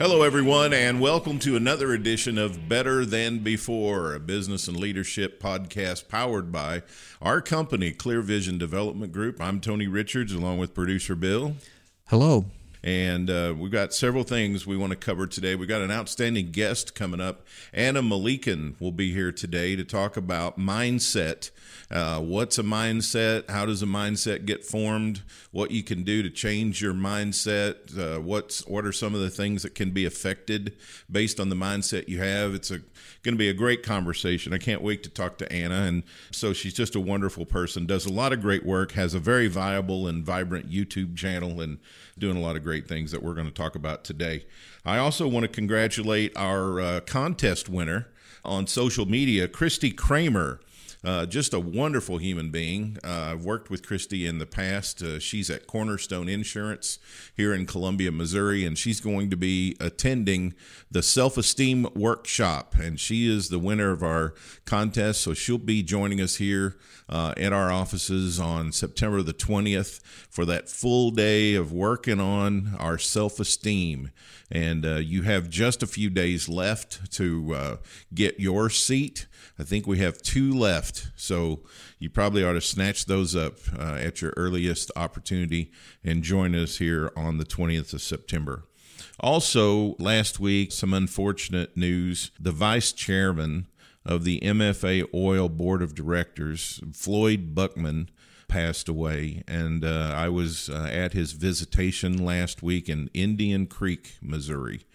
Hello, everyone, and welcome to another edition of Better Than Before, a business and leadership podcast powered by our company, Clear Vision Development Group. I'm Tony Richards, along with producer Bill. Hello. And uh, we've got several things we want to cover today. We've got an outstanding guest coming up. Ana Melikian will be here today to talk about mindset. Uh, what's a mindset? How does a mindset get formed? What you can do to change your mindset? Uh, what's what are some of the things that can be affected based on the mindset you have? It's a going to be a great conversation. I can't wait to talk to Ana. And so she's just a wonderful person. Does a lot of great work. Has a very viable and vibrant YouTube channel and doing a lot of great things that we're going to talk about today. I also want to congratulate our uh, contest winner on social media, Christy Kramer. Uh, just a wonderful human being. Uh, I've worked with Christy in the past. Uh, she's at Cornerstone Insurance here in Columbia, Missouri, and she's going to be attending the Self Esteem Workshop. And she is the winner of our contest, so she'll be joining us here uh, at our offices on September the 20th for that full day of working on our self esteem. And uh, you have just a few days left to get your seat. I think we have two left. So you probably ought to snatch those up uh, at your earliest opportunity and join us here on the 20th of September. Also, last week, some unfortunate news. The vice chairman of the MFA Oil Board of Directors, Floyd Buckman, passed away, and uh, I was uh, at his visitation last week in Indian Creek, Missouri.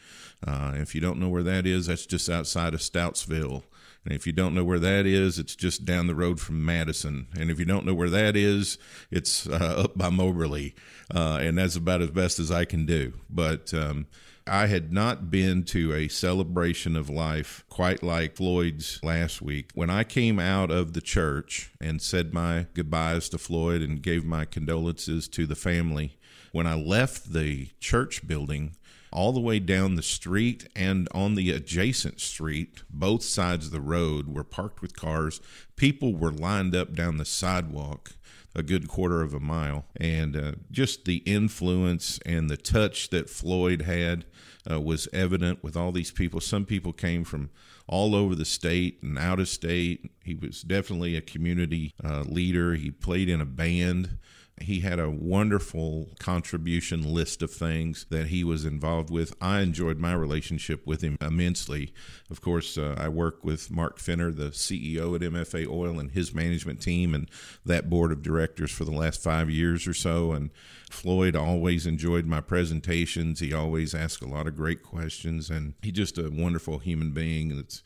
Uh, if you don't know where that is, that's just outside of Stoutsville. And if you don't know where that is, it's just down the road from Madison. And if you don't know where that is, it's uh, up by Moberly. Uh, and that's about as best as I can do. But um, I had not been to a celebration of life quite like Floyd's last week. When I came out of the church and said my goodbyes to Floyd and gave my condolences to the family, when I left the church building, all the way down the street and on the adjacent street, both sides of the road were parked with cars. People were lined up down the sidewalk a good quarter of a mile. And uh, just the influence and the touch that Floyd had uh, was evident with all these people. Some people came from all over the state and out of state. He was definitely a community uh, leader. He played in a band. He had a wonderful contribution list of things that he was involved with. I enjoyed my relationship with him immensely. Of course, uh, I work with Mark Fenner, the CEO at MFA Oil, and his management team and that board of directors for the last five years or so. And Floyd always enjoyed my presentations. He always asked a lot of great questions, and he's just a wonderful human being that's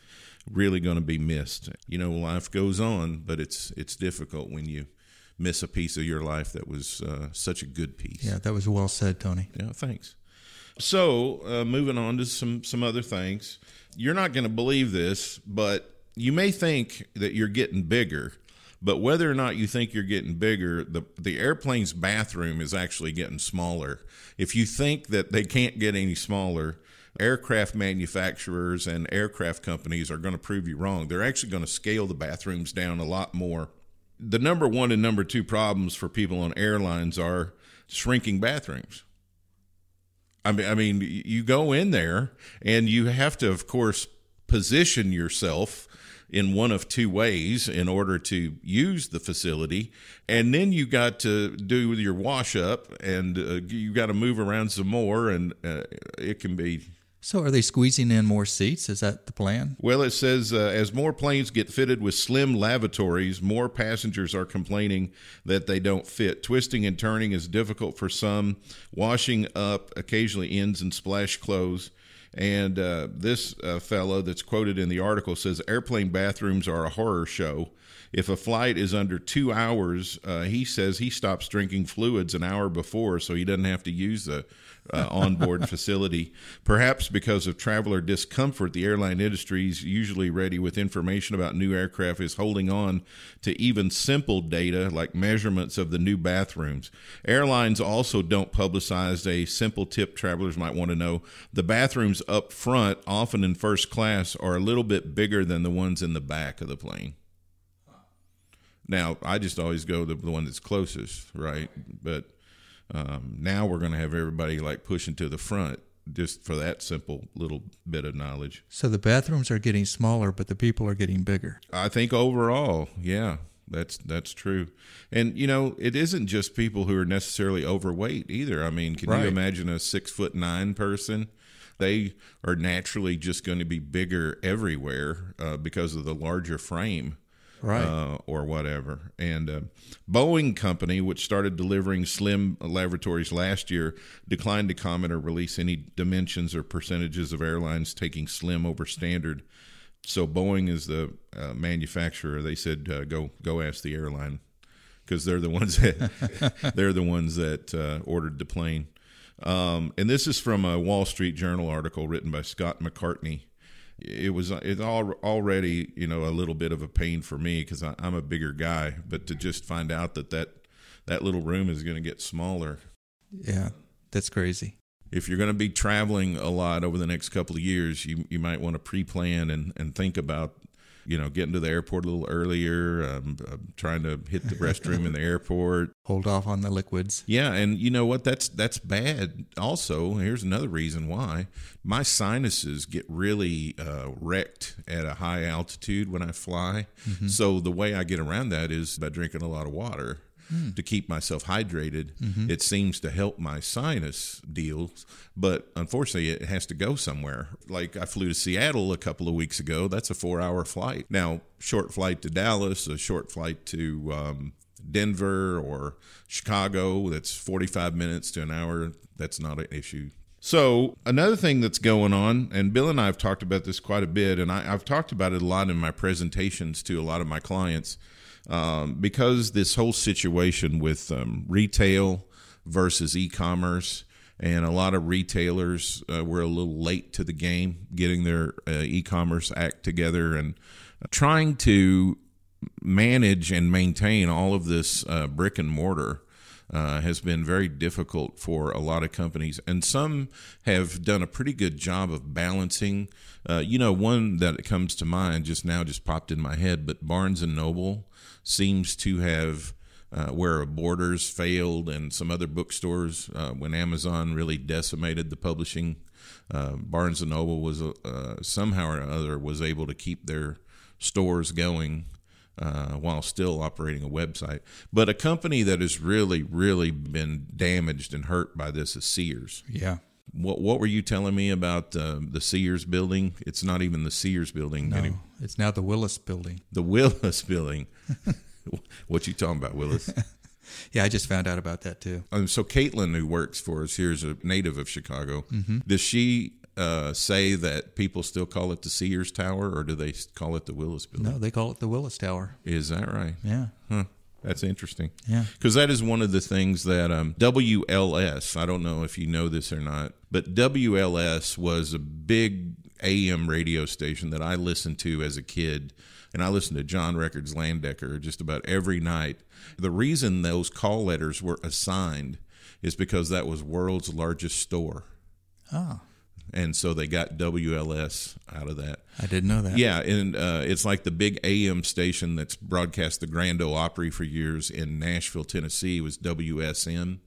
really going to be missed. You know, life goes on, but it's it's difficult when you miss a piece of your life that was uh, such a good piece. Yeah, that was well said, Tony. Yeah, thanks. So, uh, moving on to some some other things. You're not going to believe this, but you may think that you're getting bigger, but whether or not you think you're getting bigger, the the airplane's bathroom is actually getting smaller. If you think that they can't get any smaller, aircraft manufacturers and aircraft companies are going to prove you wrong. They're actually going to scale the bathrooms down a lot more the number one and number two problems for people on airlines are shrinking bathrooms. I mean, I mean, you go in there and you have to, of course, position yourself in one of two ways in order to use the facility, and then you got to do your wash up, and uh, you got to move around some more, and uh, it can be so, are they squeezing in more seats? Is that the plan? Well, it says uh, as more planes get fitted with slim lavatories, more passengers are complaining that they don't fit. Twisting and turning is difficult for some. Washing up occasionally ends in splash clothes. And uh, this uh, fellow that's quoted in the article says airplane bathrooms are a horror show. If a flight is under two hours, uh, he says he stops drinking fluids an hour before so he doesn't have to use the uh, onboard facility. Perhaps because of traveler discomfort, the airline industry is usually ready with information about new aircraft is holding on to even simple data like measurements of the new bathrooms. Airlines also don't publicize a simple tip travelers might want to know. The bathrooms up front, often in first class, are a little bit bigger than the ones in the back of the plane. Now, I just always go the, the one that's closest, right? But um, now we're going to have everybody like pushing to the front just for that simple little bit of knowledge. So the bathrooms are getting smaller, but the people are getting bigger. I think overall, yeah, that's that's true. And you know, it isn't just people who are necessarily overweight either. I mean, can Right. you imagine a six foot nine person? They are naturally just going to be bigger everywhere uh, because of the larger frame. Right. uh, or whatever. And uh, Boeing Company, which started delivering slim lavatories last year, declined to comment or release any dimensions or percentages of airlines taking slim over standard. So Boeing is the uh, manufacturer. They said uh, go go ask the airline because they're the ones that they're the ones that uh, ordered the plane. Um, and this is from a Wall Street Journal article written by Scott McCartney. It was it's all already you know a little bit of a pain for me because I'm a bigger guy, but to just find out that that that little room is going to get smaller. yeah, that's crazy. If you're going to be traveling a lot over the next couple of years, you you might want to pre-plan and and think about you know getting to the airport a little earlier, um, uh, trying to hit the restroom in the airport, Hold off on the liquids. Yeah, and you know what? That's that's bad. Also, here's another reason why my sinuses get really uh, wrecked at a high altitude when I fly. So the way I get around that is by drinking a lot of water to keep myself hydrated. It seems to help my sinus deals, but unfortunately, it has to go somewhere. Like I flew to Seattle a couple of weeks ago. That's a four-hour flight. Now, short flight to Dallas, a short flight to. Um, Denver or Chicago, that's 45 minutes to an hour. That's not an issue. So, another thing that's going on, and Bill and I have talked about this quite a bit, and I, I've talked about it a lot in my presentations to a lot of my clients, um, because this whole situation with um, retail versus e commerce, and a lot of retailers uh, were a little late to the game getting their uh, e commerce act together and trying to manage and maintain all of this uh, brick and mortar uh, has been very difficult for a lot of companies, and some have done a pretty good job of balancing. Uh, you know, one that comes to mind just now just popped in my head, but Barnes and Noble seems to have. Uh, where Borders failed and some other bookstores, uh, when Amazon really decimated the publishing, uh, Barnes and Noble was uh, somehow or other was able to keep their stores going uh, while still operating a website. But a company that has really, really been damaged and hurt by this is Sears. Yeah. What What were you telling me about uh, the Sears building? It's not even the Sears building No, anymore. it's now the Willis building. The Willis building. what you talking about, Willis? Yeah, I just found out about that too. Um, so Caitlin, who works for us here, is a native of Chicago. Does she uh, say that people still call it the Sears Tower, or do they call it the Willis building? No, they call it the Willis Tower. Is that right? Yeah. Huh. That's interesting. Yeah. Because that is one of the things that um, WLS, I don't know if you know this or not, but WLS was a big AM radio station that I listened to as a kid. And I listened to John Records Landecker just about every night. The reason those call letters were assigned is because that was world's largest store. Oh, And so they got WLS out of that. I didn't know that. Yeah, and uh, it's like the big AM station that's broadcast the Grand Ole Opry for years in Nashville, Tennessee was WSM,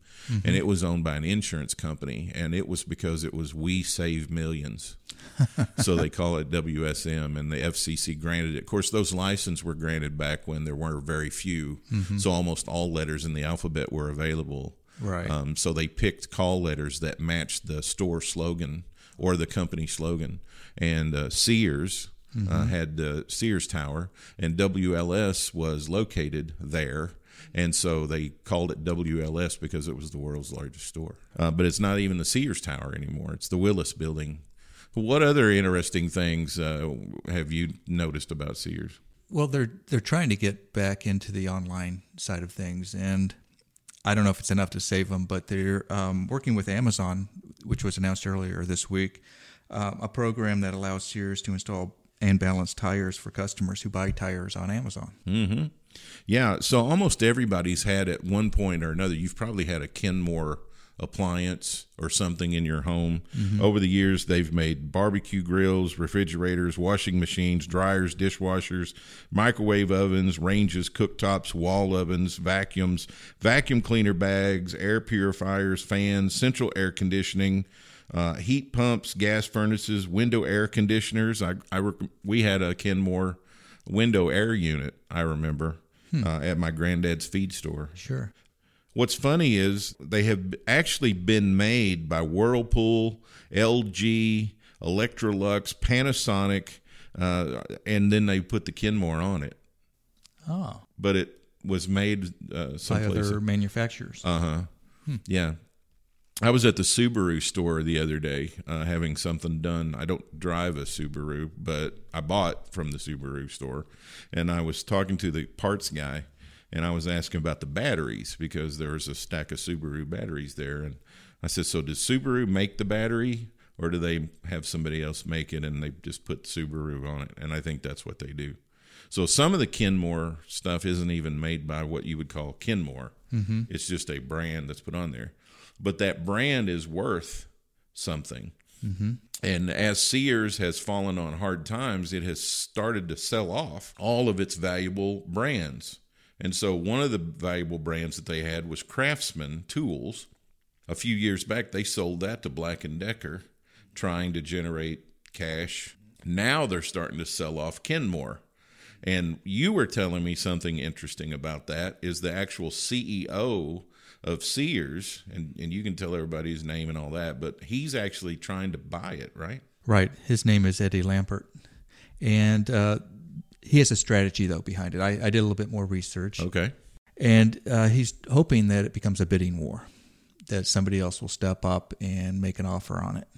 and it was owned by an insurance company, and it was because it was We Save Millions, so they call it WSM, and the FCC granted it. Of course, those licenses were granted back when there were very few, so almost all letters in the alphabet were available. Right. Um, so they picked call letters that matched the store slogan or the company slogan. And uh, Sears uh, had the Sears Tower, and WLS was located there. And so they called it WLS because it was the world's largest store. Uh, but it's not even the Sears Tower anymore, it's the Willis building. What other interesting things uh, have you noticed about Sears? Well, they're they're trying to get back into the online side of things, and I don't know if it's enough to save them, but they're um, working with Amazon. which was announced earlier this week, uh, a program that allows Sears to install and balance tires for customers who buy tires on Amazon. Mm-hmm. Yeah, so almost everybody's had at one point or another. You've probably had a Kenmore appliance or something in your home. Mm-hmm. Over the years, they've made barbecue grills, refrigerators, washing machines, dryers, dishwashers, microwave ovens, ranges, cooktops, wall ovens, vacuums, vacuum cleaner bags, air purifiers, fans, central air conditioning. Uh, heat pumps, gas furnaces, window air conditioners. I, I rec- we had a Kenmore window air unit. I remember hmm. uh, at my granddad's feed store. Sure. What's funny is they have actually been made by Whirlpool, LG, Electrolux, Panasonic, uh, and then they put the Kenmore on it. Oh. But it was made uh, by other manufacturers. Uh huh. Hmm. Yeah. I was at the Subaru store the other day uh, having something done. I don't drive a Subaru, but I bought from the Subaru store. And I was talking to the parts guy and I was asking about the batteries because there was a stack of Subaru batteries there. And I said, So does Subaru make the battery or do they have somebody else make it and they just put Subaru on it? And I think that's what they do. So some of the Kenmore stuff isn't even made by what you would call Kenmore. Mm-hmm. It's just a brand that's put on there. But that brand is worth something. Mm-hmm. And as Sears has fallen on hard times, it has started to sell off all of its valuable brands. And so one of the valuable brands that they had was Craftsman Tools. A few years back, they sold that to Black and Decker, trying to generate cash. Now they're starting to sell off Kenmore. And you were telling me something interesting about that is the actual CEO of Sears, and, and you can tell everybody his name and all that, but he's actually trying to buy it, right? Right. His name is Eddie Lampert. And uh, he has a strategy though behind it. I, I did a little bit more research. Okay. And uh, he's hoping that it becomes a bidding war, that somebody else will step up and make an offer on it.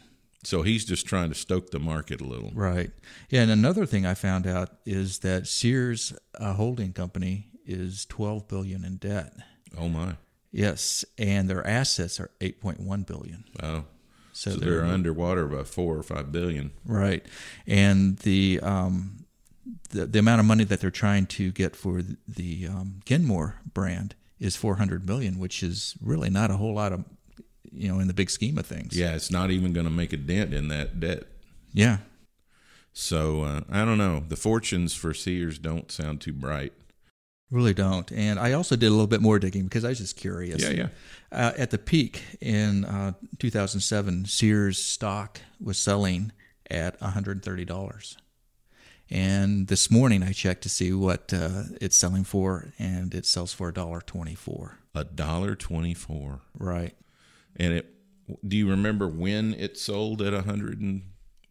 So he's just trying to stoke the market a little. Right. Yeah. And another thing I found out is that Sears uh, Holding Company is 12 billion in debt. Oh my. Yes, and their assets are 8.1 billion. Wow. So, so they're, they're, underwater by four or five billion. Right, and the um, the, the amount of money that they're trying to get for the, the um, Kenmore brand is 400 million, which is really not a whole lot of, you know, in the big scheme of things. Yeah, it's not even going to make a dent in that debt. Yeah. So uh, I don't know. The fortunes for Sears don't sound too bright. Really don't. And I also did a little bit more digging because I was just curious. Yeah, yeah. Uh, at the peak in uh, 2007, Sears stock was selling at $130. And this morning I checked to see what uh, it's selling for, and it sells for a dollar twenty-four. A dollar twenty-four. Right. And it. Do you remember when it sold at a hundred and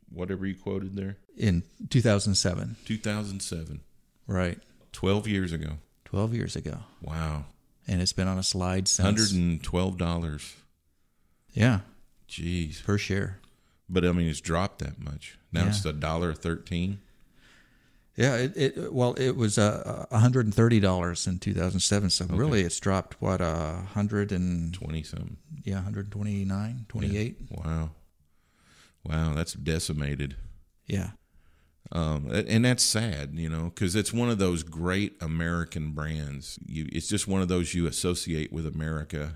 whatever you quoted there? In two thousand seven. Two thousand seven. Right. Twelve years ago. Twelve years ago. Wow. And it's been on a slide since. Hundred and twelve dollars. Yeah. Jeez. Per share. But I mean, it's dropped that much. Now yeah. it's a dollar thirteen. Yeah, it, it well, it was uh, hundred and thirty dollars in two thousand seven. So okay. really, it's dropped what a uh, hundred and twenty something. Yeah, 129, 28. Yeah. Wow, wow, that's decimated. Yeah, um, and that's sad, you know, because it's one of those great American brands. You, it's just one of those you associate with America,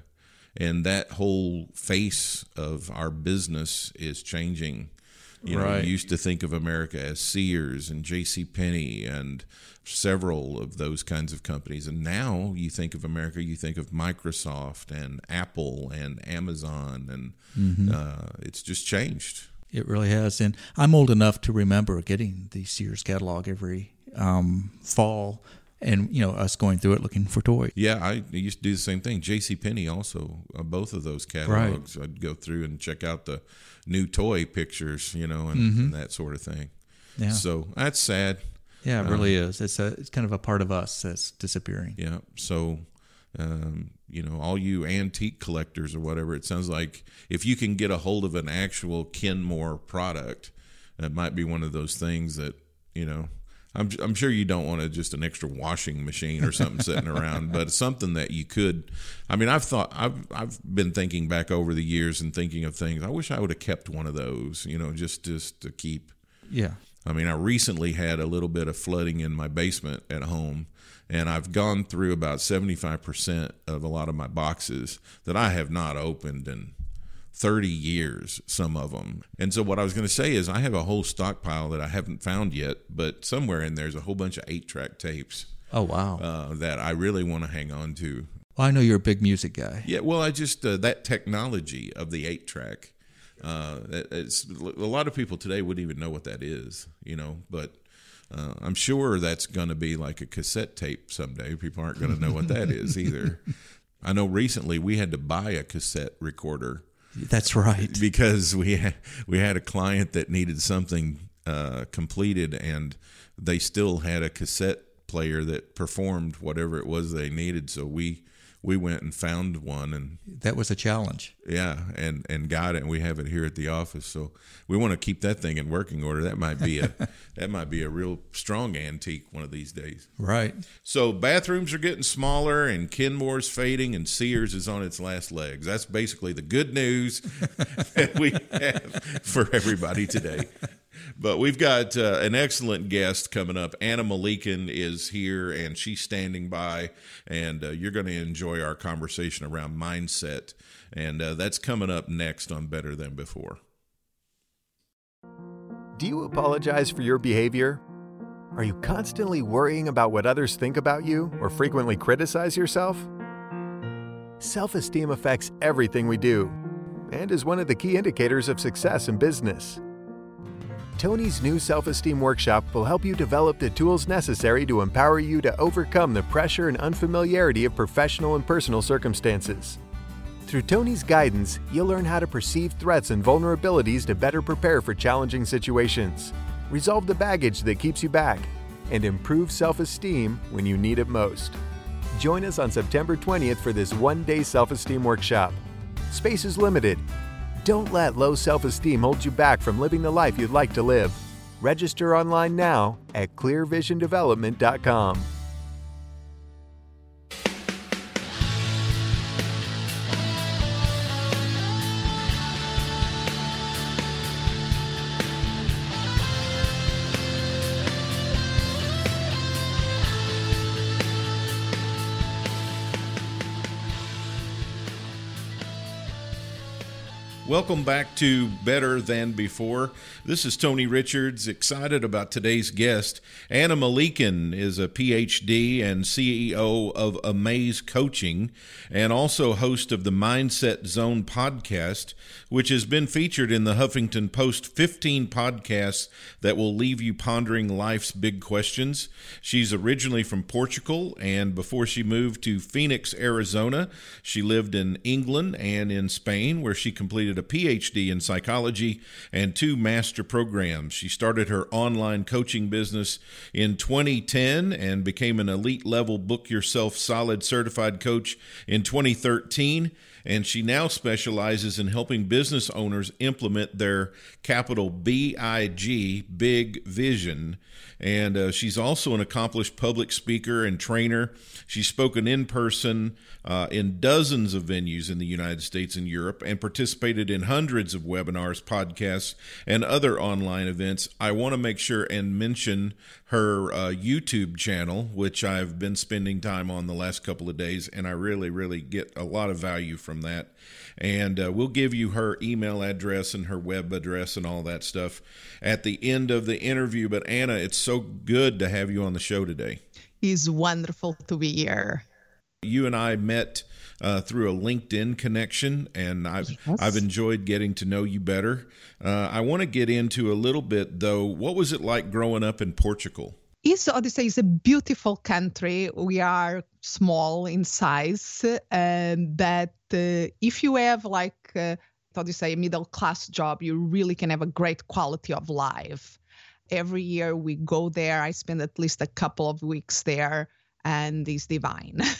and that whole face of our business is changing you know, you used to think of America as Sears and J.C. Penney and several of those kinds of companies, and now you think of America, you think of Microsoft and Apple and Amazon, and mm-hmm. uh, it's just changed. It really has, and I'm old enough to remember getting the Sears catalog every um, fall and you know us going through it looking for toys. Yeah, I used to do the same thing. J.C. Penney also, uh, both of those catalogs. Right. I'd go through and check out the new toy pictures, you know, and, mm-hmm. and that sort of thing. Yeah. So that's sad. Yeah, it really um, is. It's a it's kind of a part of us that's disappearing. Yeah. So, um, you know, all you antique collectors or whatever, it sounds like if you can get a hold of an actual Kenmore product, it might be one of those things that you know I'm I'm sure you don't want to just an extra washing machine or something sitting around, but something that you could. I mean, I've thought I've I've been thinking back over the years and thinking of things. I wish I would have kept one of those. You know, just just to keep. Yeah. I mean, I recently had a little bit of flooding in my basement at home, and I've gone through about 75% of a lot of my boxes that I have not opened in 30 years, some of them. And so, what I was going to say is, I have a whole stockpile that I haven't found yet, but somewhere in there's a whole bunch of eight track tapes. Oh, wow. Uh, that I really want to hang on to. Well, I know you're a big music guy. Yeah, well, I just, uh, that technology of the eight track uh, it's a lot of people today wouldn't even know what that is, you know. But uh, I'm sure that's going to be like a cassette tape someday. People aren't going to know what that is either. I know recently we had to buy a cassette recorder. That's right. Because we had, we had a client that needed something uh, completed, and they still had a cassette player that performed whatever it was they needed. So we we went and found one and that was a challenge. Yeah and and got it and we have it here at the office. So we want to keep that thing in working order. That might be a that might be a real strong antique one of these days. Right. So bathrooms are getting smaller and kenmore's fading and sears is on its last legs. That's basically the good news that we have for everybody today but we've got uh, an excellent guest coming up. Ana Melikian is here and she's standing by, and uh, you're going to enjoy our conversation around mindset. And uh, that's coming up next on Better Than Before. Do you apologize for your behavior? Are you constantly worrying about what others think about you or frequently criticize yourself? Self esteem affects everything we do and is one of the key indicators of success in business. Tony's new self esteem workshop will help you develop the tools necessary to empower you to overcome the pressure and unfamiliarity of professional and personal circumstances. Through Tony's guidance, you'll learn how to perceive threats and vulnerabilities to better prepare for challenging situations, resolve the baggage that keeps you back, and improve self esteem when you need it most. Join us on September 20th for this one day self esteem workshop. Space is limited, don't let low self esteem hold you back from living the life you'd like to live. Register online now at clearvisiondevelopment.com. Welcome back to Better Than Before. This is Tony Richards, excited about today's guest. Ana Melikian is a PhD and CEO of Amaze Coaching and also host of the Mindset Zone podcast, which has been featured in the Huffington Post 15 podcasts that will leave you pondering life's big questions. She's originally from Portugal, and before she moved to Phoenix, Arizona, she lived in England and in Spain, where she completed a PhD in psychology and two master programs. She started her online coaching business in 2010 and became an elite level Book Yourself Solid certified coach in 2013 and she now specializes in helping business owners implement their capital BIG, big vision. And uh, she's also an accomplished public speaker and trainer. She's spoken in person uh, in dozens of venues in the United States and Europe and participated in hundreds of webinars, podcasts, and other online events. I want to make sure and mention her uh, YouTube channel, which I've been spending time on the last couple of days, and I really, really get a lot of value from that. And uh, we'll give you her email address and her web address and all that stuff at the end of the interview. But Ana, it's so good to have you on the show today. It's wonderful to be here. You and I met uh, through a LinkedIn connection, and I've yes. I've enjoyed getting to know you better. Uh, I want to get into a little bit though. What was it like growing up in Portugal? It's Odyssey is a beautiful country. We are small in size, and that uh, if you have like uh, how do you say a middle class job, you really can have a great quality of life. Every year we go there. I spend at least a couple of weeks there, and it's divine.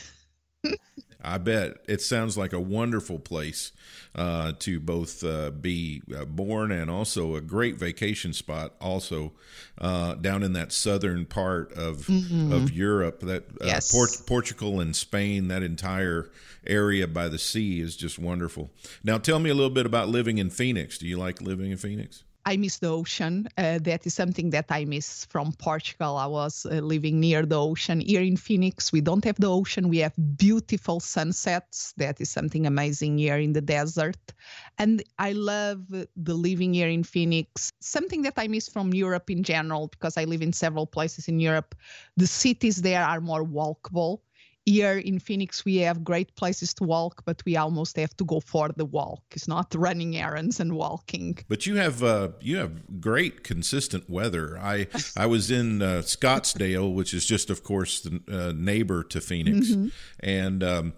I bet it sounds like a wonderful place uh, to both uh, be uh, born and also a great vacation spot. Also, uh, down in that southern part of mm-hmm. of Europe, that uh, yes. Port- Portugal and Spain, that entire area by the sea is just wonderful. Now, tell me a little bit about living in Phoenix. Do you like living in Phoenix? I miss the ocean. Uh, that is something that I miss from Portugal. I was uh, living near the ocean. Here in Phoenix, we don't have the ocean. We have beautiful sunsets. That is something amazing here in the desert. And I love the living here in Phoenix. Something that I miss from Europe in general, because I live in several places in Europe, the cities there are more walkable here in Phoenix, we have great places to walk, but we almost have to go for the walk. It's not running errands and walking. But you have uh, you have great consistent weather. I I was in uh, Scottsdale, which is just, of course, the uh, neighbor to Phoenix, mm-hmm. and. Um,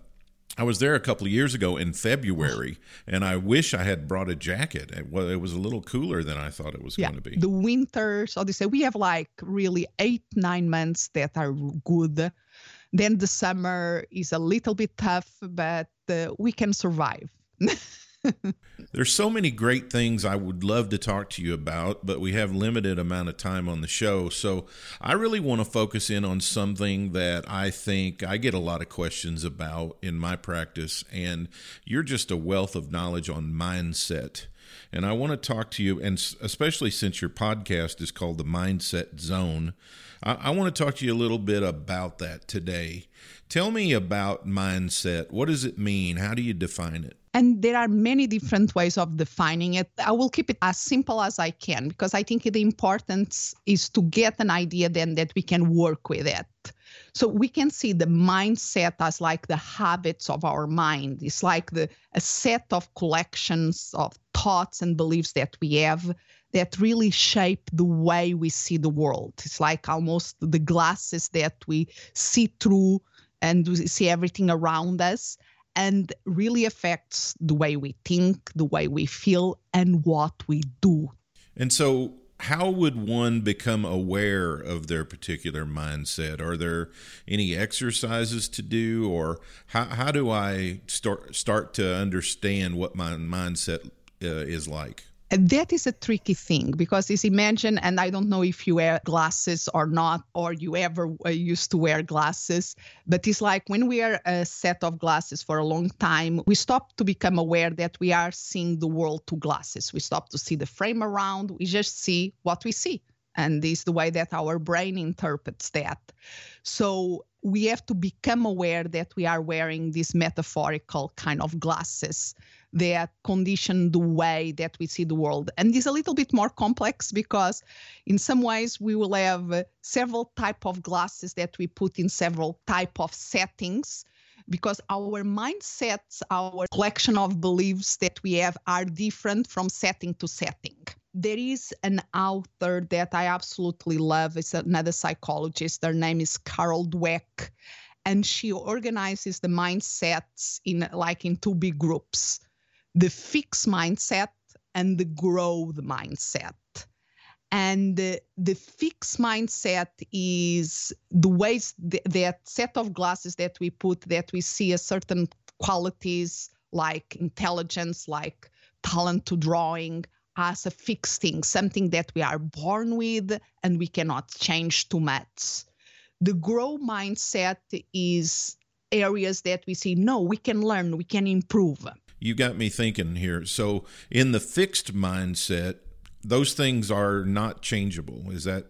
I was there a couple of years ago in February, and I wish I had brought a jacket. It was, it was a little cooler than I thought it was yeah, going to be. The winter, so they say we have like really eight, nine months that are good then the summer is a little bit tough, but uh, we can survive. There's so many great things I would love to talk to you about, but we have limited amount of time on the show. So I really want to focus in on something that I think I get a lot of questions about in my practice and you're just a wealth of knowledge on mindset. And I want to talk to you and especially since your podcast is called The Mindset Zone, I, I want to talk to you a little bit about that today. Tell me about mindset. What does it mean? How do you define it? And there are many different ways of defining it. I will keep it as simple as I can because I think the importance is to get an idea then that we can work with it. So we can see the mindset as like the habits of our mind. It's like the a set of collections of thoughts and beliefs that we have that really shape the way we see the world. It's like almost the glasses that we see through and we see everything around us and really affects the way we think, the way we feel, and what we do. And so, how would one become aware of their particular mindset? Are there any exercises to do, or how, how do I start start to understand what my mindset is like? that is a tricky thing because it's imagine and i don't know if you wear glasses or not or you ever uh, used to wear glasses but it's like when we wear a set of glasses for a long time we stop to become aware that we are seeing the world through glasses. We stop to see the frame around. We just see what we see. And this is the way that our brain interprets that. So we have to become aware that we are wearing these metaphorical kind of glasses that condition the way that we see the world. And it's a little bit more complex because in some ways we will have uh, several type of glasses that we put in several type of settings because our mindsets, our collection of beliefs that we have are different from setting to setting. There is an author that I absolutely love. It's another psychologist. Her name is Carol Dweck. And she organizes the mindsets in like in two big groups the fixed mindset and the growth mindset. And the, fixed mindset is the ways th- that set of glasses that we put that we see a certain qualities like intelligence, like talent to drawing as a fixed thing, something that we are born with and we cannot change too much. The grow mindset is areas that we see, no, we can learn, we can improve you got me thinking here. So, in the fixed mindset, those things are not changeable. Is that?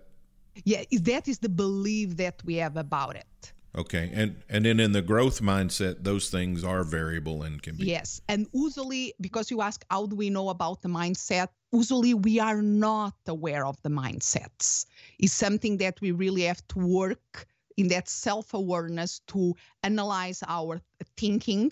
Yeah, that is the belief that we have about it. Okay, and and then in the growth mindset, those things are variable and can be. Yes, and usually, because you ask, how do we know about the mindset? Usually, we are not aware of the mindsets. It's something that we really have to work in that self awareness to analyze our thinking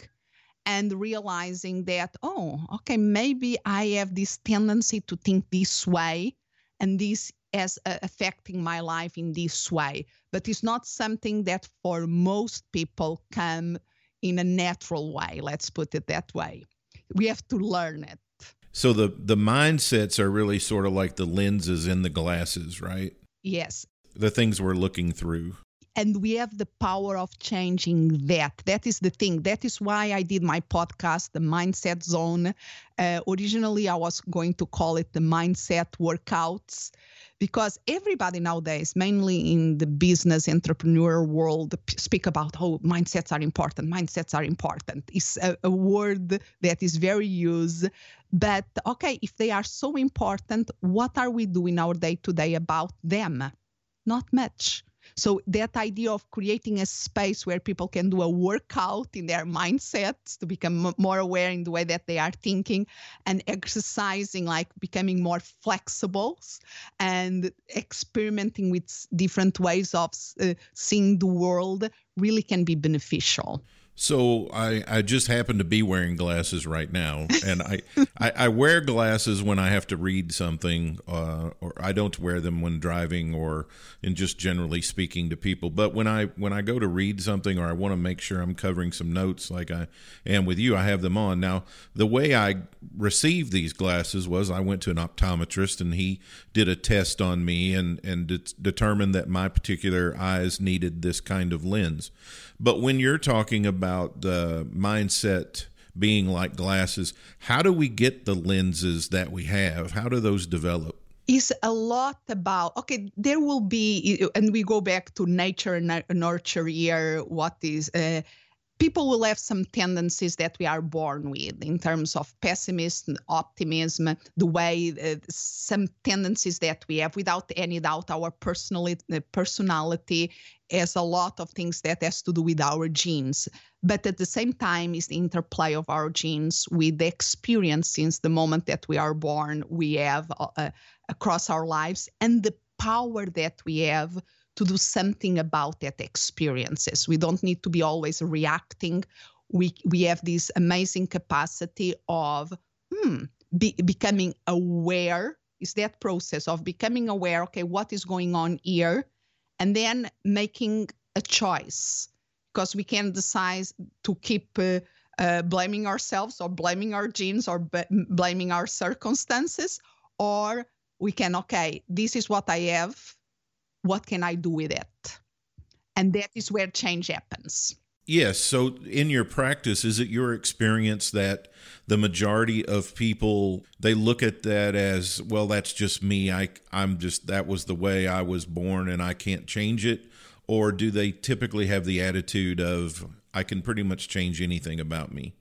and realizing that, oh, okay, maybe I have this tendency to think this way and this as uh, affecting my life in this way. But it's not something that for most people come in a natural way. Let's put it that way. We have to learn it. So the the mindsets are really sort of like the lenses in the glasses, right? Yes. The things we're looking through and we have the power of changing that. That is the thing. That is why i did my podcast the mindset zone. Uh, originally i was going to call it the mindset workouts because everybody nowadays mainly in the business entrepreneur world speak about how mindsets are important mindsets are important. It's a, a word that is very used. But okay if they are so important what are we doing our day to day about them? Not much so that idea of creating a space where people can do a workout in their mindsets to become more aware in the way that they are thinking and exercising like becoming more flexible and experimenting with different ways of uh, seeing the world really can be beneficial. So I, I just happen to be wearing glasses right now, and I, I, I, wear glasses when I have to read something, uh, or I don't wear them when driving or in just generally speaking to people. But when I when I go to read something or I want to make sure I'm covering some notes, like I am with you, I have them on. Now the way I received these glasses was I went to an optometrist and he did a test on me and and de- determined that my particular eyes needed this kind of lens. But when you're talking about the mindset being like glasses, how do we get the lenses that we have? How do those develop? is a lot about okay there will be and we go back to nature and nurture here what is uh, people will have some tendencies that we are born with in terms of pessimism, optimism, the way uh, some tendencies that we have without any doubt our personality, uh, personality has a lot of things that has to do with our genes but at the same time is the interplay of our genes with the experience since the moment that we are born we have uh, uh across our lives and the power that we have to do something about that experiences. We don't need to be always reacting. We we have this amazing capacity of hmm, be, becoming aware. Is that process of becoming aware? Okay, what is going on here, and then making a choice because we can decide to keep. Uh, uh, blaming ourselves or blaming our genes or b- blaming our circumstances, or we can, okay, this is what I have what can I do with it? And that is where change happens. Yes. So, in your practice, is it your experience that the majority of people they look at that as well? That's just me. I I'm just that was the way I was born, and I can't change it. Or do they typically have the attitude of I can pretty much change anything about me?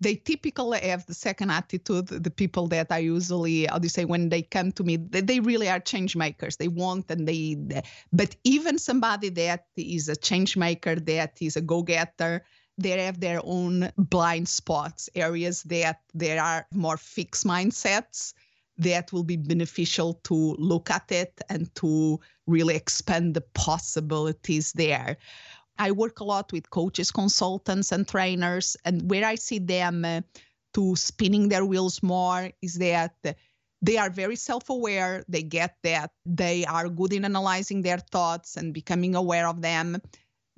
They typically have the second attitude the people that i usually how do you say when they come to me they, they really are change makers. They want and they, they but even somebody that is a change maker that is a go-getter they have their own blind spots areas that there are more fixed mindsets that will be beneficial to look at it and to really expand the possibilities there I work a lot with coaches, consultants, and trainers, and where I see them uh, to spinning their wheels more is that they are very self-aware. They get that they are good in analyzing their thoughts and becoming aware of them,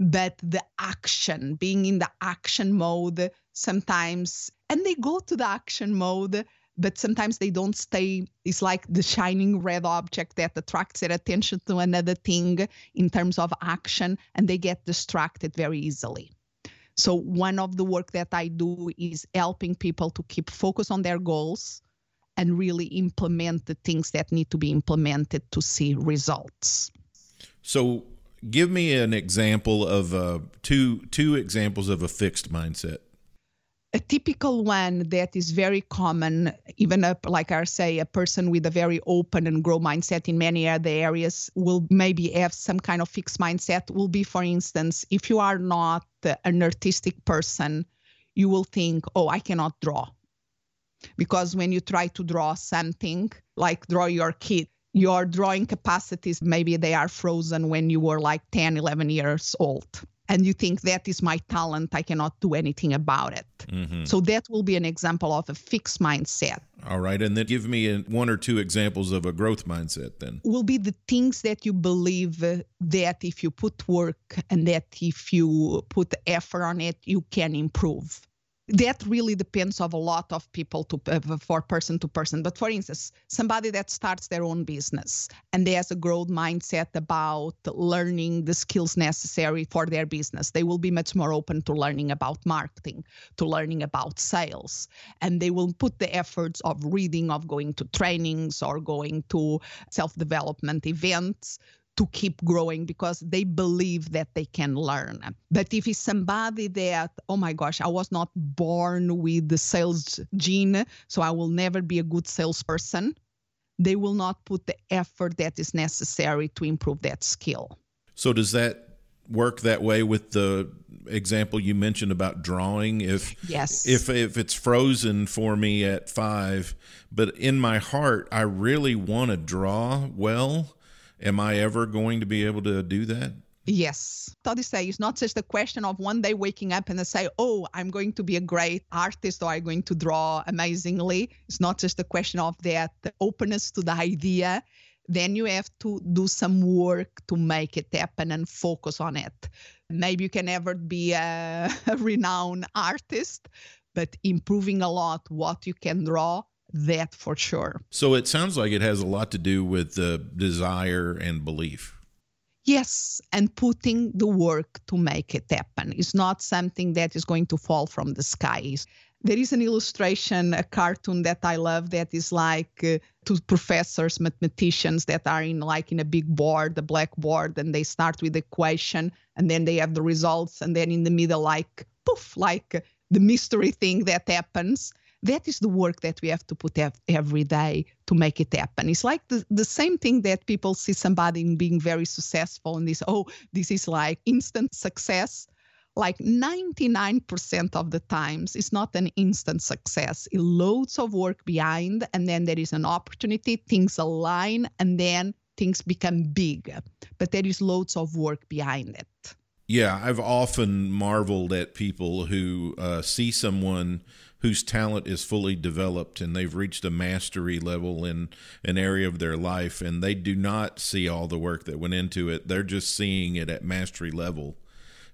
but the action, being in the action mode, sometimes, and they go to the action mode but sometimes they don't stay. It's like the shining red object that attracts their attention to another thing in terms of action, and they get distracted very easily. So, one of the work that I do is helping people to keep focus on their goals and really implement the things that need to be implemented to see results. So, give me an example of uh, two two examples of a fixed mindset a typical one that is very common, even a, like I say, a person with a very open and grow mindset in many other areas will maybe have some kind of fixed mindset. Will be, for instance, if you are not an artistic person, you will think, oh, I cannot draw. Because when you try to draw something, like draw your kid, your drawing capacities, maybe they are frozen when you were like 10, 11 years old and you think that is my talent, I cannot do anything about it. Mm-hmm. So that will be an example of a fixed mindset. All right. And then give me one or two examples of a growth mindset then. Will be the things that you believe that if you put work and that if you put effort on it, you can improve. That really depends of a lot of people to uh, for person to person. But for instance somebody that starts their own business and they has a growth mindset about learning the skills necessary for their business they will be much more open to learning about marketing to learning about sales. And they will put the efforts of reading of going to trainings or going to self development events to keep growing because they believe that they can learn. But if it's somebody that, oh my gosh, I was not born with the sales gene, so I will never be a good salesperson, they will not put the effort that is necessary to improve that skill. So, does that work that way with the example you mentioned about drawing if yes if if it's frozen for me at 5 but in my heart I really want to draw well Am I ever going to be able to do that? Yes. Toddy say it's not just a question of one day waking up and I say, oh, I'm going to be a great artist or I'm going to draw amazingly. It's not just a question of that openness to the idea. Then you have to do some work to make it happen and focus on it. Maybe you can never be a, a renowned artist, but improving a lot what you can draw that for sure. So it sounds like it has a lot to do with the desire and belief. Yes, and putting the work to make it happen. It's not something that is going to fall from the skies. There is an illustration, a cartoon that I love that is like uh, two professors, mathematicians that are in like in a big board, the blackboard, and they start with the equation and then they have the results, and then in the middle, like poof, like the mystery thing that happens that is the work that we have to put every day to make it happen. It's like the, the same thing that people see somebody being very successful and this, oh, this is like instant success. Like 99% of the times, it's not an instant success. It's loads of work behind, and then there is an opportunity, things align, and then things become big. But there is loads of work behind it. Yeah, I've often marveled at people who uh, see someone whose talent is fully developed and they've reached a mastery level in an area of their life and they do not see all the work that went into it. They're just seeing it at mastery level.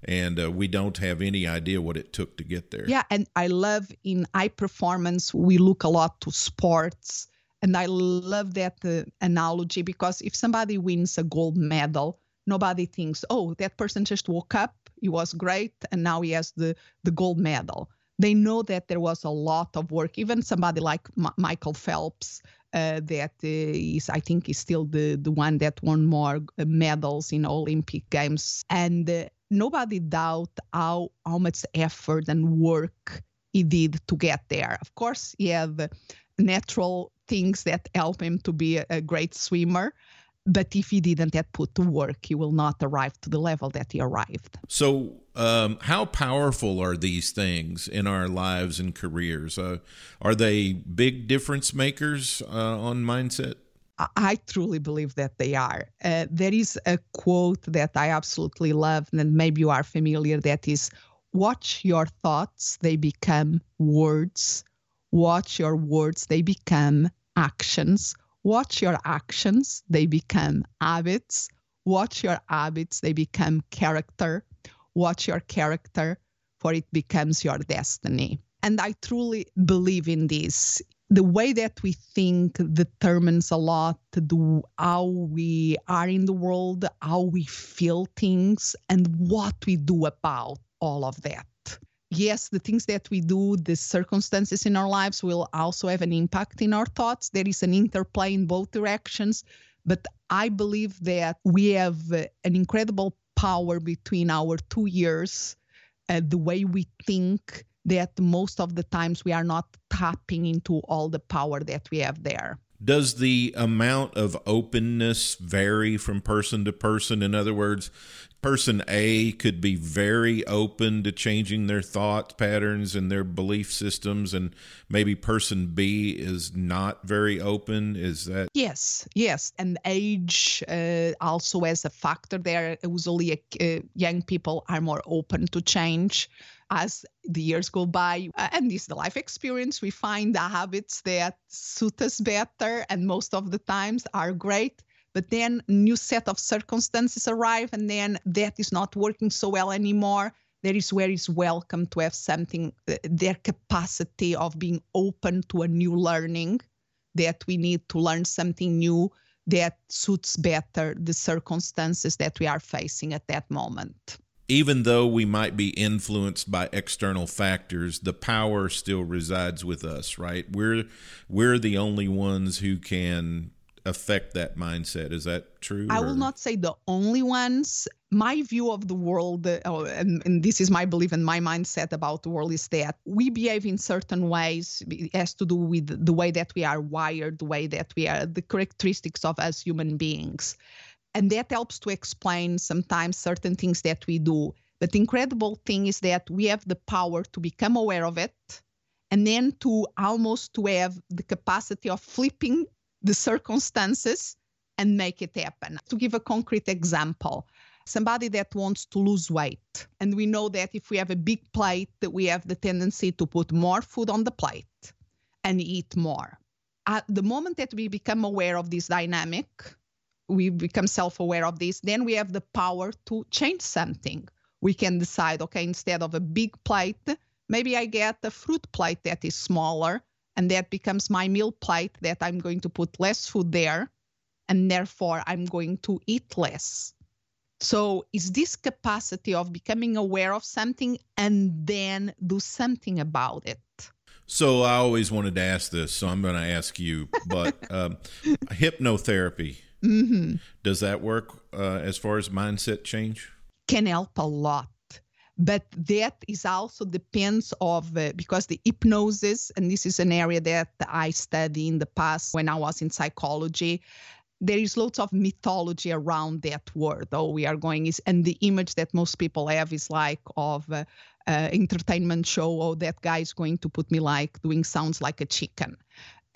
And uh, we don't have any idea what it took to get there. Yeah. And I love in high performance, we look a lot to sports. And I love that uh, analogy because if somebody wins a gold medal, nobody thinks, oh, that person just woke up, he was great, and now he has the, the gold medal they know that there was a lot of work. Even somebody like M- Michael Phelps, uh, that uh, is, I think, is still the the one that won more uh, medals in Olympic games, and uh, nobody doubt how how much effort and work he did to get there. Of course, he had natural things that help him to be a, a great swimmer, but if he didn't put to work, he will not arrive to the level that he arrived. So, um, how powerful are these things in our lives and careers? Uh, are they big difference makers uh, on mindset? I truly believe that they are. Uh, there is a quote that I absolutely love, and maybe you are familiar. That is, "Watch your thoughts; they become words. Watch your words; they become actions." Watch your actions, they become habits. Watch your habits, they become character. Watch your character, for it becomes your destiny. And I truly believe in this. The way that we think determines a lot the, how we are in the world, how we feel things, and what we do about all of that yes, the things that we do, the circumstances in our lives will also have an impact in our thoughts. There is an interplay in both directions. But I believe that we have uh, an incredible power between our two ears, uh, the way we think, that most of the times we are not tapping into all the power that we have there. Does the amount of openness vary from person to person? In other words, person A could be very open to changing their thought patterns and their belief systems, and maybe person B is not very open. Is that? Yes, yes. And age uh, also as a factor there. Usually, uh, young people are more open to change as the years go by uh, and this is the life experience we find the habits that suit us better and most of the times are great but then new set of circumstances arrive and then that is not working so well anymore That is where it's welcome to have something, uh, their capacity of being open to a new learning, that we need to learn something new that suits better the circumstances that we are facing at that moment. Even though we might be influenced by external factors, the power still resides with us, right? We're we're the only ones who can affect that mindset. Is that true? I will not say the only ones. My view of the world, uh, oh, and, and, this is my belief and my mindset about the world, is that we behave in certain ways. It has to do with the way that we are wired, the way that we are, the characteristics of us human beings. And that helps to explain sometimes certain things that we do. But the incredible thing is that we have the power to become aware of it and then to almost to have the capacity of flipping the circumstances and make it happen. To give a concrete example, somebody that wants to lose weight, and we know that if we have a big plate, that we have the tendency to put more food on the plate and eat more. At the moment that we become aware of this dynamic, we become self-aware of this, then we have the power to change something. We can decide, okay, instead of a big plate, maybe I get a fruit plate that is smaller and that becomes my meal plate that I'm going to put less food there and therefore I'm going to eat less. So is this capacity of becoming aware of something and then do something about it. So I always wanted to ask this, so I'm going to ask you. But um, hypnotherapy, mm-hmm. does that work uh, as far as mindset change? Can help a lot but that is also depends of uh, because the hypnosis and this is an area that i studied in the past when i was in psychology there is lots of mythology around that word oh we are going is and the image that most people have is like of uh, uh, entertainment show oh that guy is going to put me like doing sounds like a chicken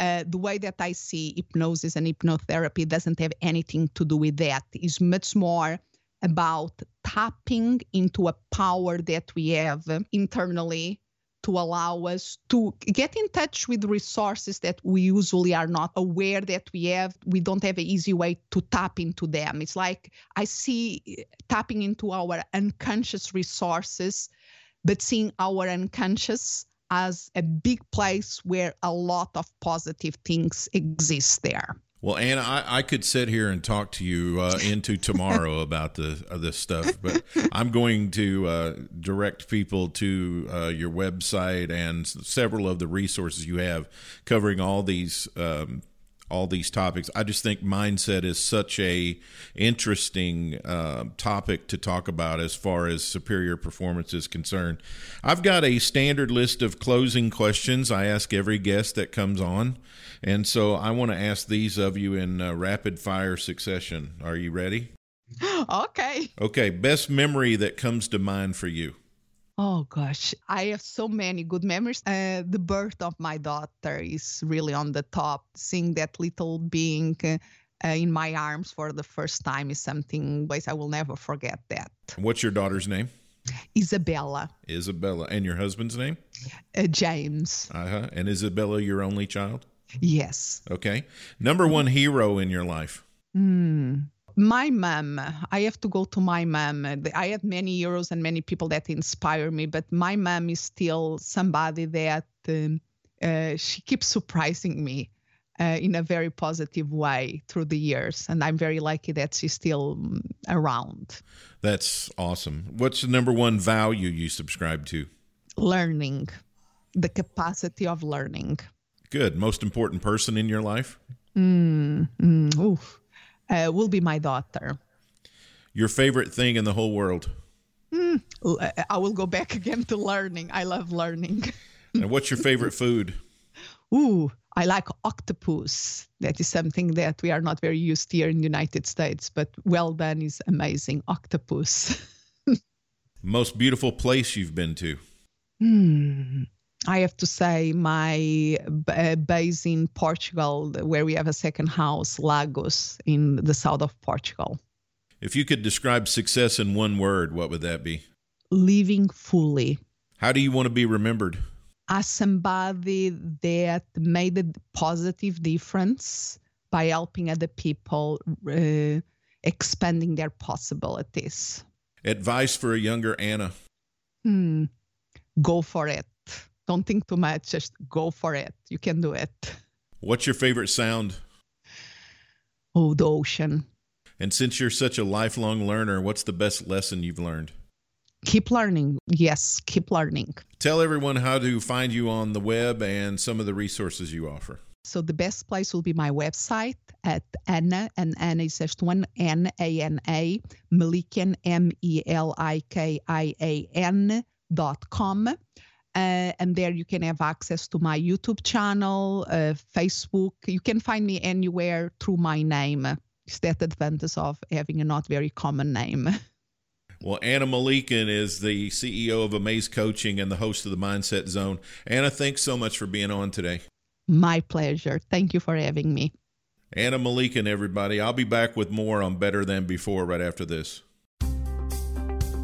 uh, the way that I see hypnosis and hypnotherapy doesn't have anything to do with that. It's much more about tapping into a power that we have internally to allow us to get in touch with resources that we usually are not aware that we have. We don't have an easy way to tap into them. It's like I see tapping into our unconscious resources, but seeing our unconscious as a big place where a lot of positive things exist there. Well, Ana, I, I, could sit here and talk to you uh, into tomorrow about the uh, this stuff, but I'm going to uh, direct people to uh, your website and several of the resources you have covering all these um, all these topics. I just think mindset is such a interesting uh, topic to talk about as far as superior performance is concerned. I've got a standard list of closing questions I ask every guest that comes on, and so I want to ask these of you in uh, rapid fire succession. Are you ready? Okay. Okay. Best memory that comes to mind for you. Oh gosh, I have so many good memories. Uh, the birth of my daughter is really on the top. Seeing that little being uh, uh, in my arms for the first time is something, but I will never forget that. What's your daughter's name? Isabella. Isabella, and your husband's name? Uh, James. Uh huh. And Isabella, your only child? Yes. Okay. Number one hero in your life? Hmm my mom i have to go to my mom. I have many heroes and many people that inspire me but my mom is still somebody that um, uh, she keeps surprising me uh, in a very positive way through the years and i'm very lucky that she's still um, around. That's awesome. What's the number one value you subscribe to? Learning. The capacity of learning. Good. Most important person in your life? Mm, mm, oof uh, will be my daughter. Your favorite thing in the whole world? Mm, I will go back again to learning. I love learning. and what's your favorite food? Ooh, I like octopus. That is something that we are not very used here in the United States, but well done is amazing. Octopus. Most beautiful place you've been to? Hmm. I have to say, my uh, base in Portugal, where we have a second house, Lagos, in the south of Portugal. If you could describe success in one word, what would that be? Living fully. How do you want to be remembered? As somebody that made a positive difference by helping other people uh, expanding their possibilities. Advice for a younger Ana Hmm. Go for it. Don't think too much. Just go for it. You can do it. What's your favorite sound? Oh, the ocean. And since you're such a lifelong learner, what's the best lesson you've learned? Keep learning. Yes, keep learning. Tell everyone how to find you on the web and some of the resources you offer. So the best place will be my website at Ana, and Ana is just one N A N A, Melikian, M E L I K I A N dot com. Uh, and there you can have access to my YouTube channel, uh, Facebook. You can find me anywhere through my name. It's that advantage of having a not very common name. Well, Ana Melikian is the CEO of Amaze Coaching and the host of the Mindset Zone. Ana, thanks so much for being on today. My pleasure. Thank you for having me. Ana Melikian, everybody. I'll be back with more on Better Than Before right after this.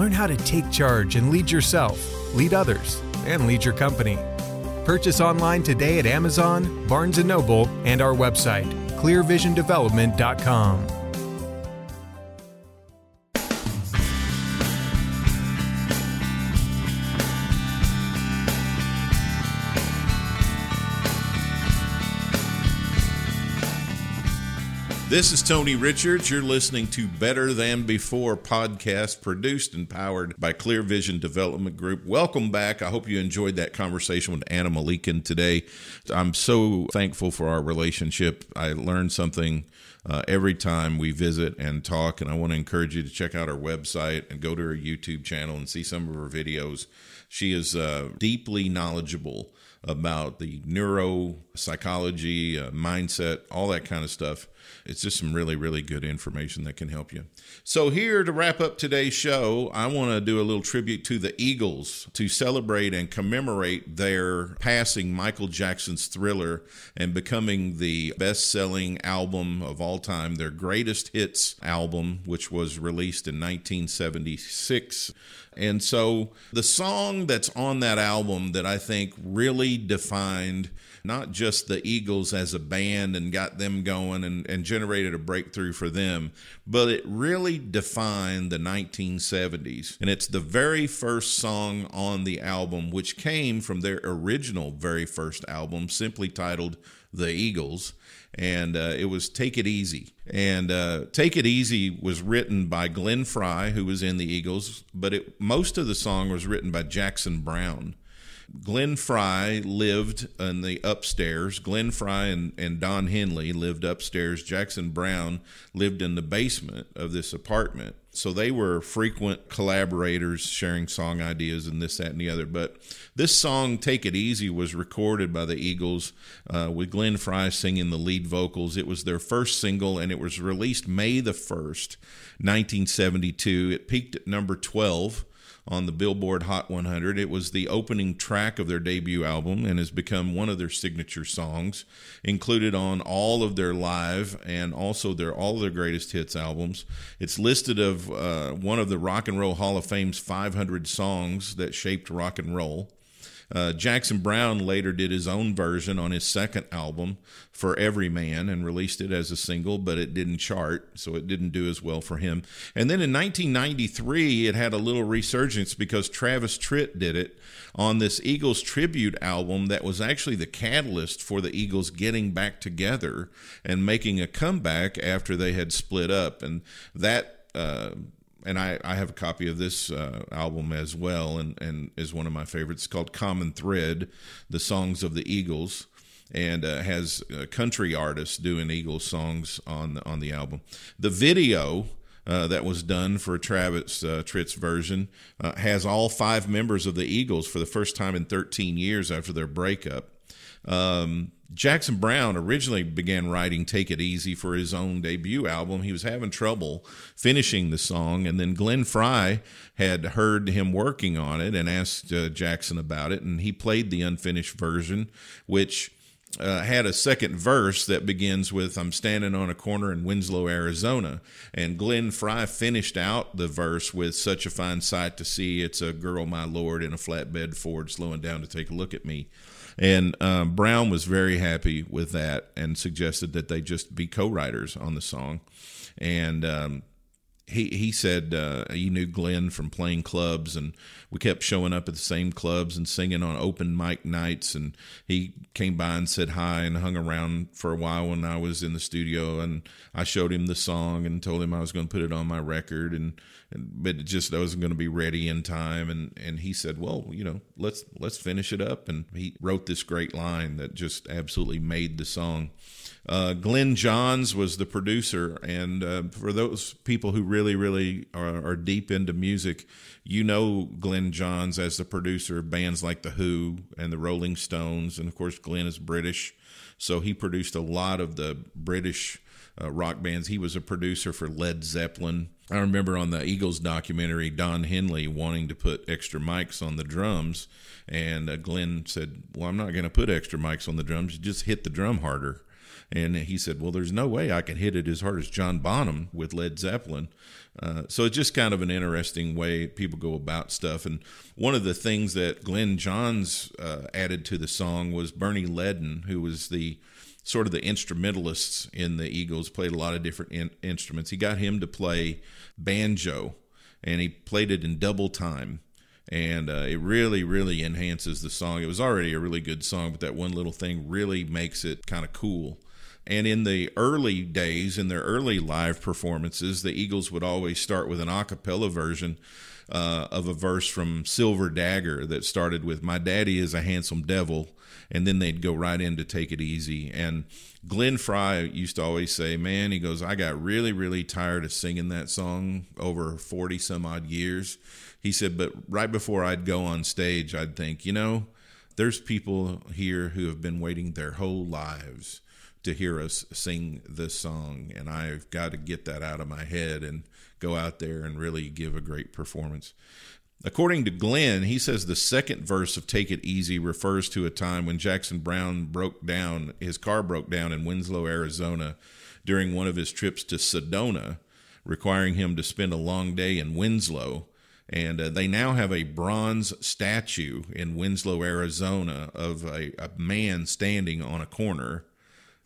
Learn how to take charge and lead yourself, lead others, and lead your company. Purchase online today at Amazon, Barnes & Noble, and our website, clearvisiondevelopment.com. This is Tony Richards. You're listening to Better Than Before podcast produced and powered by Clear Vision Development Group. Welcome back. I hope you enjoyed that conversation with Ana Melikian today. I'm so thankful for our relationship. I learned something uh, every time we visit and talk, and I want to encourage you to check out our website and go to her YouTube channel and see some of her videos. She is uh, deeply knowledgeable about the neuropsychology, uh, mindset, all that kind of stuff. It's just some really, really good information that can help you. So, here to wrap up today's show, I want to do a little tribute to the Eagles to celebrate and commemorate their passing Michael Jackson's thriller and becoming the best selling album of all time, their greatest hits album, which was released in 1976. And so, the song that's on that album that I think really defined not just the Eagles as a band and got them going and, and generated a breakthrough for them, but it really defined the 1970s. And it's the very first song on the album, which came from their original very first album, simply titled The Eagles and uh, it was Take It Easy. And uh, Take It Easy was written by Glenn Frey, who was in the Eagles, but it, most of the song was written by Jackson Browne. Glenn Frey lived in the upstairs. Glenn Frey and, and Don Henley lived upstairs. Jackson Browne lived in the basement of this apartment. So they were frequent collaborators, sharing song ideas and this, that, and the other. But this song, Take It Easy, was recorded by the Eagles uh, with Glenn Frey singing the lead vocals. It was their first single and it was released May the 1st, 1972. It peaked at number 12 on the Billboard Hot 100. It was the opening track of their debut album and has become one of their signature songs, included on all of their live and also their all of their greatest hits albums. It's listed of uh, one of the Rock and Roll Hall of Fame's 500 songs that shaped rock and roll. Uh, Jackson Browne later did his own version on his second album, For Everyman, and released it as a single, but it didn't chart, so it didn't do as well for him. And then in 1993, it had a little resurgence because Travis Tritt did it on this Eagles tribute album that was actually the catalyst for the Eagles getting back together and making a comeback after they had split up. And that. Uh, and I, I have a copy of this uh, album as well, and, and is one of my favorites. It's called Common Thread, the songs of the Eagles, and uh, has uh, country artists doing Eagles songs on the, on the album. The video uh, that was done for Travis uh, Tritt's version uh, has all five members of the Eagles for the first time in 13 years after their breakup. Um, Jackson Browne originally began writing Take It Easy for his own debut album. He was having trouble finishing the song, and then Glenn Frey had heard him working on it and asked uh, Jackson about it, and he played the unfinished version, which uh, had a second verse that begins with I'm standing on a corner in Winslow, Arizona. And Glenn Frey finished out the verse with such a fine sight to see. It's a girl, my lord, in a flatbed Ford slowing down to take a look at me. And um, Browne was very happy with that and suggested that they just be co writers on the song. And um, he he said uh, he knew Glenn from playing clubs, and we kept showing up at the same clubs and singing on open mic nights. And he came by and said hi and hung around for a while when I was in the studio. And I showed him the song and told him I was going to put it on my record, and, and but it just I wasn't going to be ready in time. And and he said, well, you know, let's let's finish it up. And he wrote this great line that just absolutely made the song. Uh, Glyn Johns was the producer, and uh, for those people who really, really are, are, deep into music, you know Glyn Johns as the producer of bands like The Who and the Rolling Stones, and of course Glyn is British, so he produced a lot of the British uh, rock bands. He was a producer for Led Zeppelin. I remember on the Eagles documentary, Don Henley wanting to put extra mics on the drums, and uh, Glyn said, "Well, I'm not going to put extra mics on the drums. Just hit the drum harder." And he said, Well, there's no way I can hit it as hard as John Bonham with Led Zeppelin. Uh, so it's just kind of an interesting way people go about stuff. And one of the things that Glyn Johns uh, added to the song was Bernie Leadon, who was the sort of the instrumentalists in the Eagles, played a lot of different in- instruments. He got him to play banjo, and he played it in double time and uh, it really really enhances the song it was already a really good song but that one little thing really makes it kind of cool and in the early days, in their early live performances, the Eagles would always start with an a cappella version uh, of a verse from Silver Dagger that started with "My daddy is a handsome devil," and then they'd go right into "Take It Easy." And Glenn Frey used to always say, "Man," he goes, "I got really, really tired of singing that song over forty some odd years." He said, "But right before I'd go on stage, I'd think, you know." There's people here who have been waiting their whole lives to hear us sing this song, and I've got to get that out of my head and go out there and really give a great performance. According to Glenn, he says the second verse of Take It Easy refers to a time when Jackson Browne broke down, his car broke down in Winslow, Arizona during one of his trips to Sedona, requiring him to spend a long day in Winslow. And uh, they now have a bronze statue in Winslow, Arizona, of a, a man standing on a corner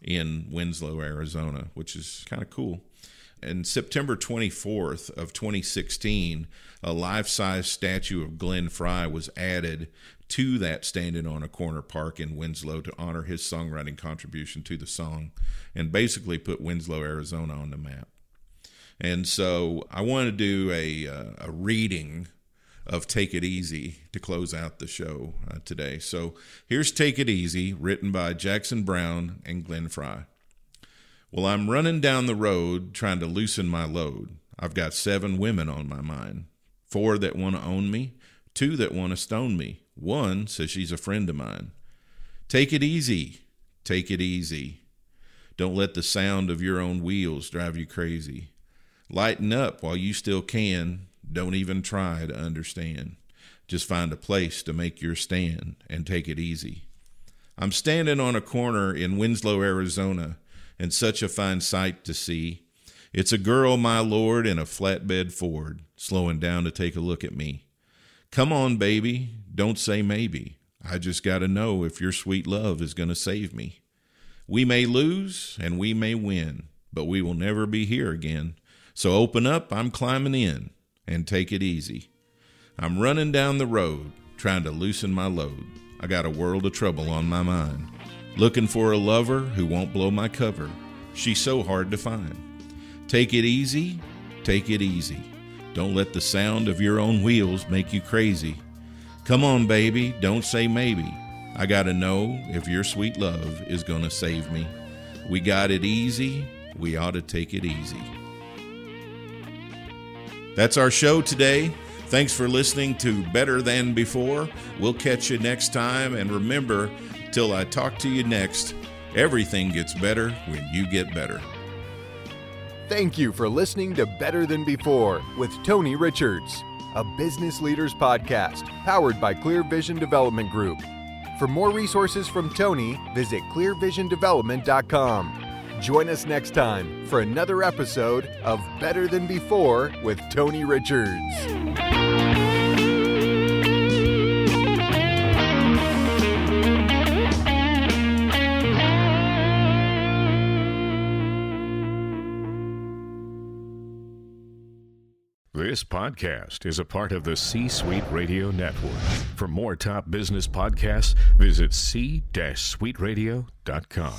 in Winslow, Arizona, which is kind of cool. And September 24th of 2016, a life-size statue of Glenn Frey was added to that standing on a corner park in Winslow to honor his songwriting contribution to the song and basically put Winslow, Arizona on the map. And so I want to do a, uh, a reading of Take It Easy to close out the show uh, today. So here's Take It Easy, written by Jackson Browne and Glenn Frey. Well, I'm running down the road trying to loosen my load. I've got seven women on my mind four that want to own me, two that want to stone me. One says she's a friend of mine. Take it easy. Take it easy. Don't let the sound of your own wheels drive you crazy. Lighten up while you still can. Don't even try to understand. Just find a place to make your stand and take it easy. I'm standing on a corner in Winslow, Arizona, and such a fine sight to see. It's a girl, my lord, in a flatbed Ford, slowing down to take a look at me. Come on, baby, don't say maybe. I just got to know if your sweet love is going to save me. We may lose and we may win, but we will never be here again. So open up, I'm climbing in and take it easy. I'm running down the road trying to loosen my load. I got a world of trouble on my mind. Looking for a lover who won't blow my cover. She's so hard to find. Take it easy, take it easy. Don't let the sound of your own wheels make you crazy. Come on, baby, don't say maybe. I gotta know if your sweet love is gonna save me. We got it easy, we ought to take it easy. That's our show today. Thanks for listening to Better Than Before. We'll catch you next time. And remember, till I talk to you next, everything gets better when you get better. Thank you for listening to Better Than Before with Tony Richards, a business leaders podcast powered by Clear Vision Development Group. For more resources from Tony, visit clearvisiondevelopment.com. Join us next time for another episode of Better Than Before with Tony Richards. This podcast is a part of the C Suite Radio Network. For more top business podcasts, visit c-suiteradio.com.